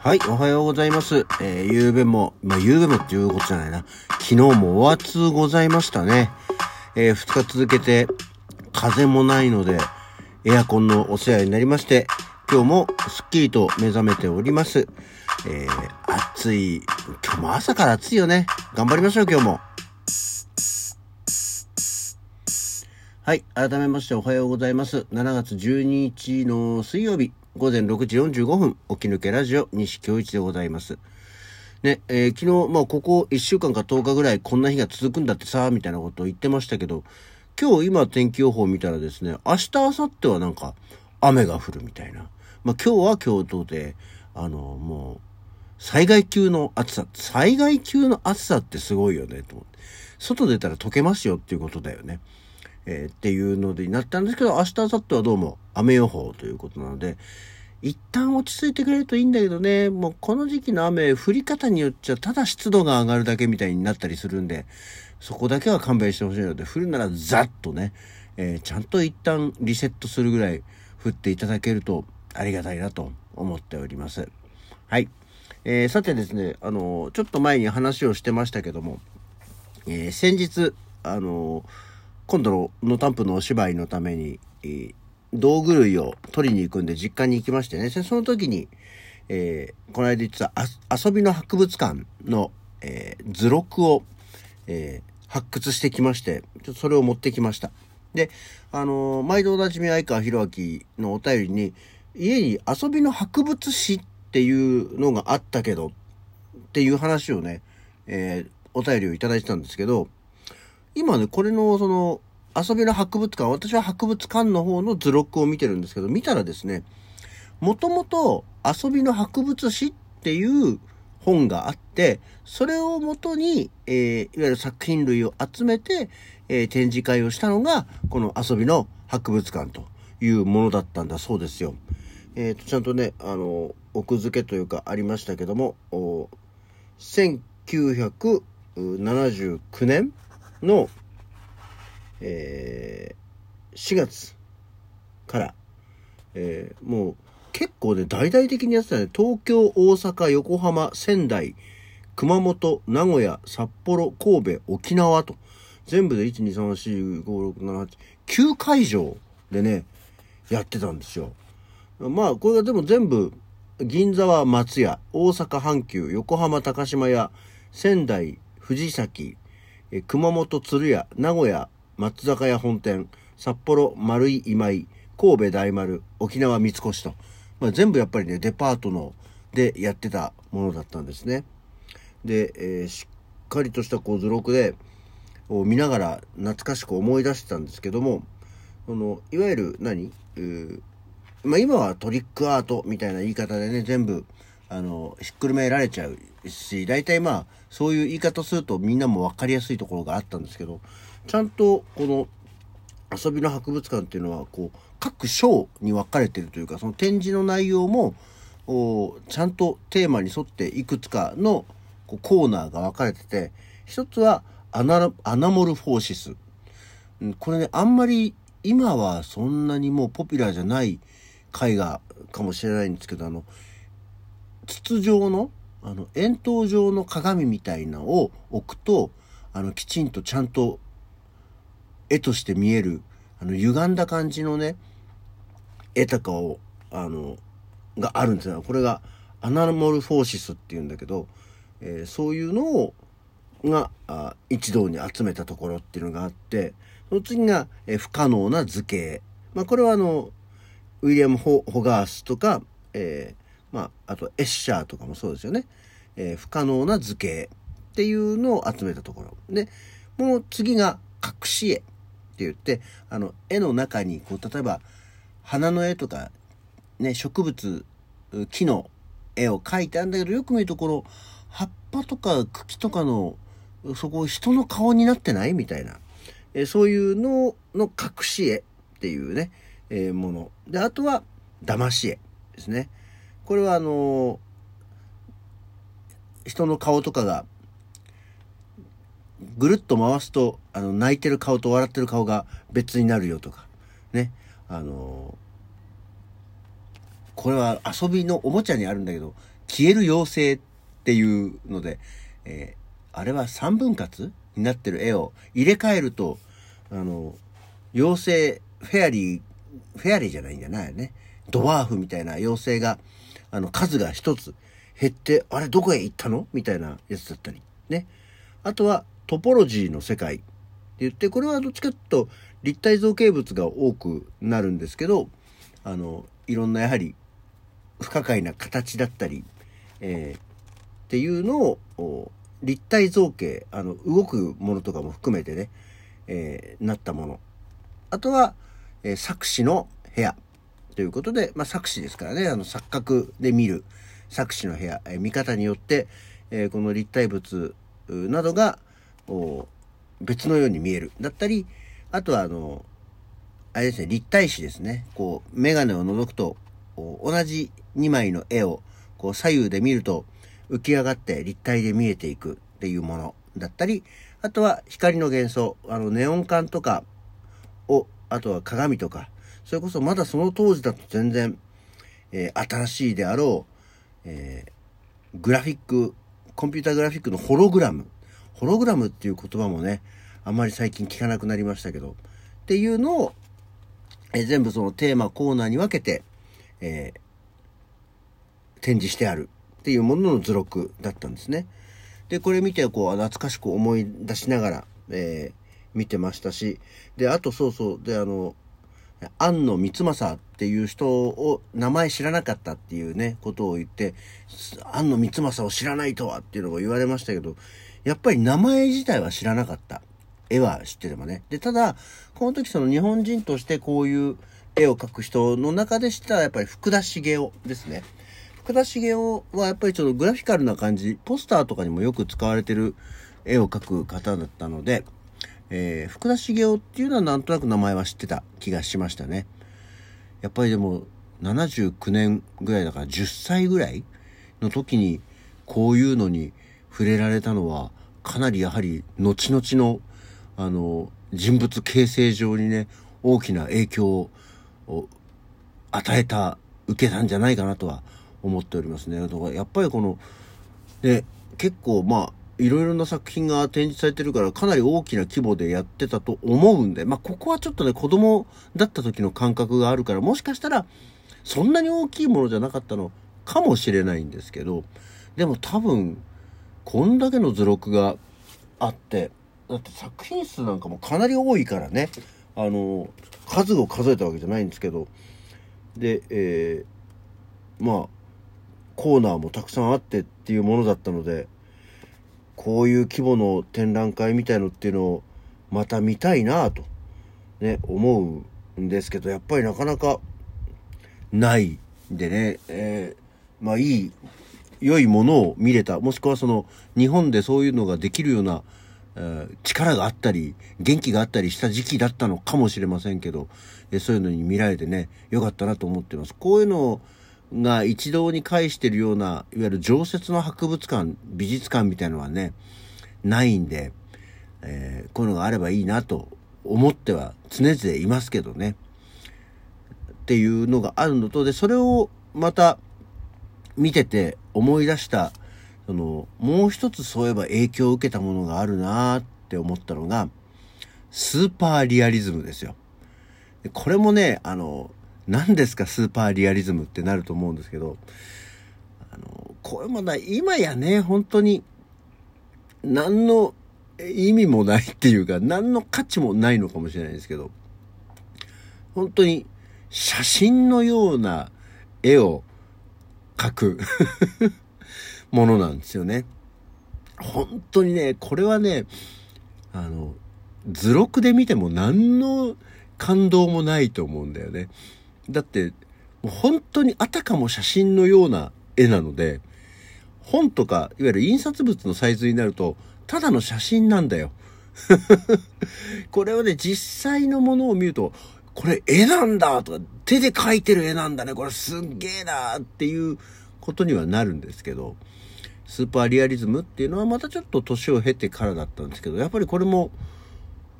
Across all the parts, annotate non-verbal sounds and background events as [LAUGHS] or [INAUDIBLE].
はい、おはようございます。えー、ゆうべも、まあ、ゆうべもっていうことじゃないな。昨日もお暑ございましたね。えー、二日続けて、風もないので、エアコンのお世話になりまして、今日もすっきりと目覚めております。えー、暑い、今日も朝から暑いよね。頑張りましょう、今日も。はい。改めましておはようございます。7月12日の水曜日、午前6時45分、起き抜けラジオ、西京一でございます。ね、えー昨日、まあ、ここ1週間か10日ぐらいこんな日が続くんだってさ、みたいなことを言ってましたけど、今日今天気予報見たらですね、明日、明後日はなんか雨が降るみたいな。まあ、今日は今日とで、あの、もう、災害級の暑さ、災害級の暑さってすごいよね、と思って。外出たら溶けますよっていうことだよね。えーっていうのでになったんですけど、明日、明後日はどうも雨予報ということなので、一旦落ち着いてくれるといいんだけどね、もうこの時期の雨、降り方によっちゃただ湿度が上がるだけみたいになったりするんで、そこだけは勘弁してほしいので、降るならザッとね、えーちゃんと一旦リセットするぐらい降っていただけるとありがたいなと思っております。はい。えーさてですね、あのちょっと前に話をしてましたけども、え先日、あの今度ののタンプのお芝居のために、道具類を取りに行くんで実家に行きましてね、その時に、えーこの間言ってた遊びの博物館の、えー図録を、えー発掘してきまして、ちょっとそれを持ってきました。で、あのー毎度おなじみ相川博明のお便りに、家に遊びの博物誌っていうのがあったけど、っていう話をね、えーお便りをいただいてたんですけど、今ね、これのその、遊びの博物館、私は博物館の方の図録を見てるんですけど、見たらですね、もともと遊びの博物誌っていう本があって、それをもとに、えーいわゆる作品類を集めて、えー展示会をしたのが、この遊びの博物館というものだったんだそうですよ。えーと、ちゃんとね、あの、奥付けというかありましたけども、1979年の、えー4月から、えーもう結構ね、大々的にやってたね。東京、大阪、横浜、仙台、熊本、名古屋、札幌、神戸、沖縄と、全部で1、2、3、4、5、6、7、8、9会場でね、やってたんですよ。まあ、これがでも全部、銀座は松屋、大阪阪急、横浜高島屋、仙台、藤崎、え熊本鶴屋、名古屋、松坂屋本店、札幌丸井今井、神戸大丸、沖縄三越と、まあ、全部やっぱりね、デパートの、でやってたものだったんですね。で、えーしっかりとしたこう図録で、を見ながら懐かしく思い出してたんですけども、その、いわゆる何、うーまあ今はトリックアートみたいな言い方でね、全部、あの、ひっくるめられちゃうし、大体まあ、そういう言い方するとみんなも分かりやすいところがあったんですけど、ちゃんとこの遊びの博物館っていうのは、こう、各章に分かれてるというか、その展示の内容も、ちゃんとテーマに沿っていくつかのこうコーナーが分かれてて、一つはアナアナモルフォーシス。これね、あんまり今はそんなにもうポピュラーじゃない絵画かもしれないんですけど、あの、筒状の、あの、円筒状の鏡みたいなのを置くと、あの、きちんとちゃんと絵として見える、あの、歪んだ感じのね、絵とかを、あの、があるんですよ。これがアナモルフォーシスっていうんだけど、えーそういうのを、が、一堂に集めたところっていうのがあって、その次が、えー不可能な図形。まあ、これはあの、ウィリアム・ホホガースとか、えーまあ、あとエッシャーとかもそうですよね。えー不可能な図形っていうのを集めたところ。で、もう次が隠し絵って言って、あの、絵の中に、こう、例えば、花の絵とか、ね、植物、木の絵を描いてあるんだけど、よく見るところ、葉っぱとか茎とかの、そこ人の顔になってない？みたいな。えーそういうのの隠し絵っていうね、えーもの。で、あとは、騙し絵ですね。これはあの人の顔とかが、ぐるっと回すと、あの、泣いてる顔と笑ってる顔が別になるよとか、ね。あのこれは遊びのおもちゃにあるんだけど、消える妖精っていうので、えー、あれは3分割になってる絵を入れ替えると、あの、妖精、フェアリー、フェアリーじゃないんじゃないよね。ドワーフみたいな妖精が、あの、数が一つ減って、あれどこへ行ったの？みたいなやつだったり。ね。あとは、トポロジーの世界って言って、これはどっちかっていうと、立体造形物が多くなるんですけど、あの、いろんなやはり、不可解な形だったり、えー、っていうのを、立体造形、あの、動くものとかも含めてね、えー、なったもの。あとは、えー、作詞の部屋ということで、まあ、作詞ですからね、あの、錯覚で見る作詞の部屋、え、見方によって、えー、この立体物などが、別のように見える。だったり、あとはあの、あれですね、立体詞ですね。こう、メガネを覗くと、同じ2枚の絵を、こう、左右で見ると、浮き上がって立体で見えていくっていうものだったり、あとは光の幻想、あの、ネオン管とかを、あとは鏡とか、それこそまだその当時だと全然、えー、新しいであろう、えー、グラフィック、コンピュータグラフィックのホログラム。ホログラムっていう言葉もね、あんまり最近聞かなくなりましたけど、っていうのを、えー、全部そのテーマ、コーナーに分けて、え、展示してあるっていうものの図録だったんですね。で、これ見て、こう、懐かしく思い出しながら、えー、見てましたし、で、あとそうそう、で、あの、庵野光政っていう人を名前知らなかったっていうね、ことを言って、庵野光政を知らないとはっていうのが言われましたけど、やっぱり名前自体は知らなかった。絵は知ってればね。で、ただ、この時その日本人としてこういう絵を描く人の中でしたらやっぱり福田茂雄ですね。福田茂雄はやっぱりちょっとグラフィカルな感じ、ポスターとかにもよく使われてる絵を描く方だったので、えー、福田茂雄っていうのはなんとなく名前は知ってた気がしましたね。やっぱりでも79年ぐらいだから10歳ぐらいの時にこういうのに触れられたのはかなりやはり後々のあの人物形成上にね大きな影響を与えた受けたんじゃないかなとは思っておりますね。だからやっぱりこので結構まあいろいろな作品が展示されてるからかなり大きな規模でやってたと思うんで、まあここはちょっとね子供だった時の感覚があるからもしかしたらそんなに大きいものじゃなかったのかもしれないんですけど、でも多分こんだけの図録があって、だって作品数なんかもかなり多いからね、あの、数を数えたわけじゃないんですけど、で、えー、まあ、コーナーもたくさんあってっていうものだったので、こういう規模の展覧会みたいのっていうのをまた見たいなと、ね、思うんですけど、やっぱりなかなかないでね、えー、まあいい、良いものを見れた、もしくはその日本でそういうのができるような、えー、力があったり、元気があったりした時期だったのかもしれませんけど、えー、そういうのに見られてね、良かったなと思ってます。こういうのをが一堂に会してるような、いわゆる常設の博物館、美術館みたいのはね、ないんで、えー、こういうのがあればいいなと思っては常々いますけどね。っていうのがあるのと、で、それをまた見てて思い出した、その、もう一つそういえば影響を受けたものがあるなって思ったのが、スーパーリアリズムですよ。これもね、あの、何ですかスーパーリアリズムってなると思うんですけど、あの、これもな、今やね、本当に、何の意味もないっていうか、何の価値もないのかもしれないんですけど、本当に写真のような絵を描く [LAUGHS] ものなんですよね。本当にね、これはね、あの、図録で見ても何の感動もないと思うんだよね。だって、もう本当にあたかも写真のような絵なので、本とか、いわゆる印刷物のサイズになると、ただの写真なんだよ。[LAUGHS] これをね、実際のものを見ると、これ絵なんだとか、手で描いてる絵なんだね、これすっげえなっていうことにはなるんですけど、スーパーリアリズムっていうのはまたちょっと年を経てからだったんですけど、やっぱりこれも、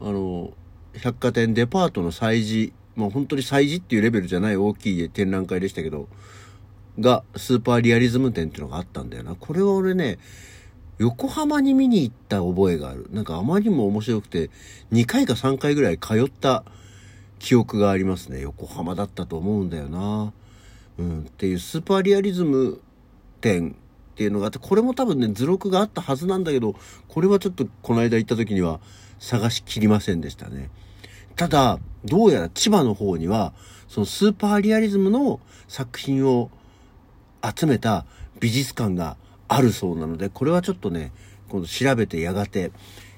あの、百貨店デパートの催事もう本当に催事っていうレベルじゃない大きい展覧会でしたけど、がスーパーリアリズム展っていうのがあったんだよな。これは俺ね、横浜に見に行った覚えがある。なんかあまりにも面白くて、2回か3回ぐらい通った記憶がありますね。横浜だったと思うんだよな。うん、っていうスーパーリアリズム展っていうのがあって、これも多分ね、図録があったはずなんだけど、これはちょっとこの間行った時には探しきりませんでしたね。ただ、どうやら千葉の方には、そのスーパーリアリズムの作品を集めた美術館があるそうなので、これはちょっとね、今度調べてやがて、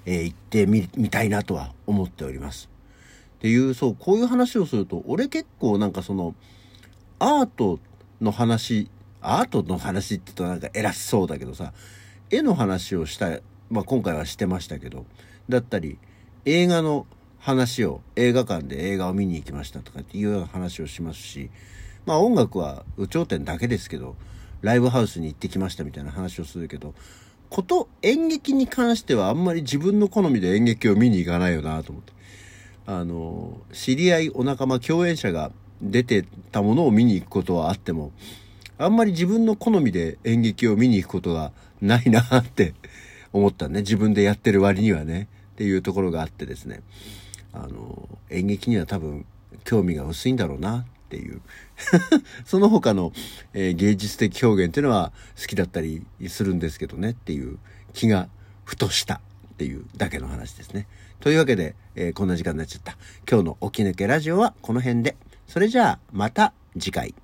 えー、行ってみ、みたいなとは思っております。っていう、そう、こういう話をすると、俺結構なんかその、アートの話、アートの話って言うとなんか偉そうだけどさ、絵の話をした、まあ今回はしてましたけど、だったり、映画の話を映画館で映画を見に行きましたとかっていうような話をしますし、まあ音楽は有頂天だけですけど、ライブハウスに行ってきましたみたいな話をするけど、こと演劇に関してはあんまり自分の好みで演劇を見に行かないよなと思って。あの、知り合い、お仲間、共演者が出てたものを見に行くことはあっても、あんまり自分の好みで演劇を見に行くことがないなって思ったね。自分でやってる割にはね。っていうところがあってですね。あの、演劇には多分興味が薄いんだろうなっていう [LAUGHS] その他の、えー、芸術的表現っていうのは好きだったりするんですけどねっていう気がふとしたっていうだけの話ですね。というわけで、えー、こんな時間になっちゃった。今日の起き抜けラジオはこの辺で。それじゃあまた次回。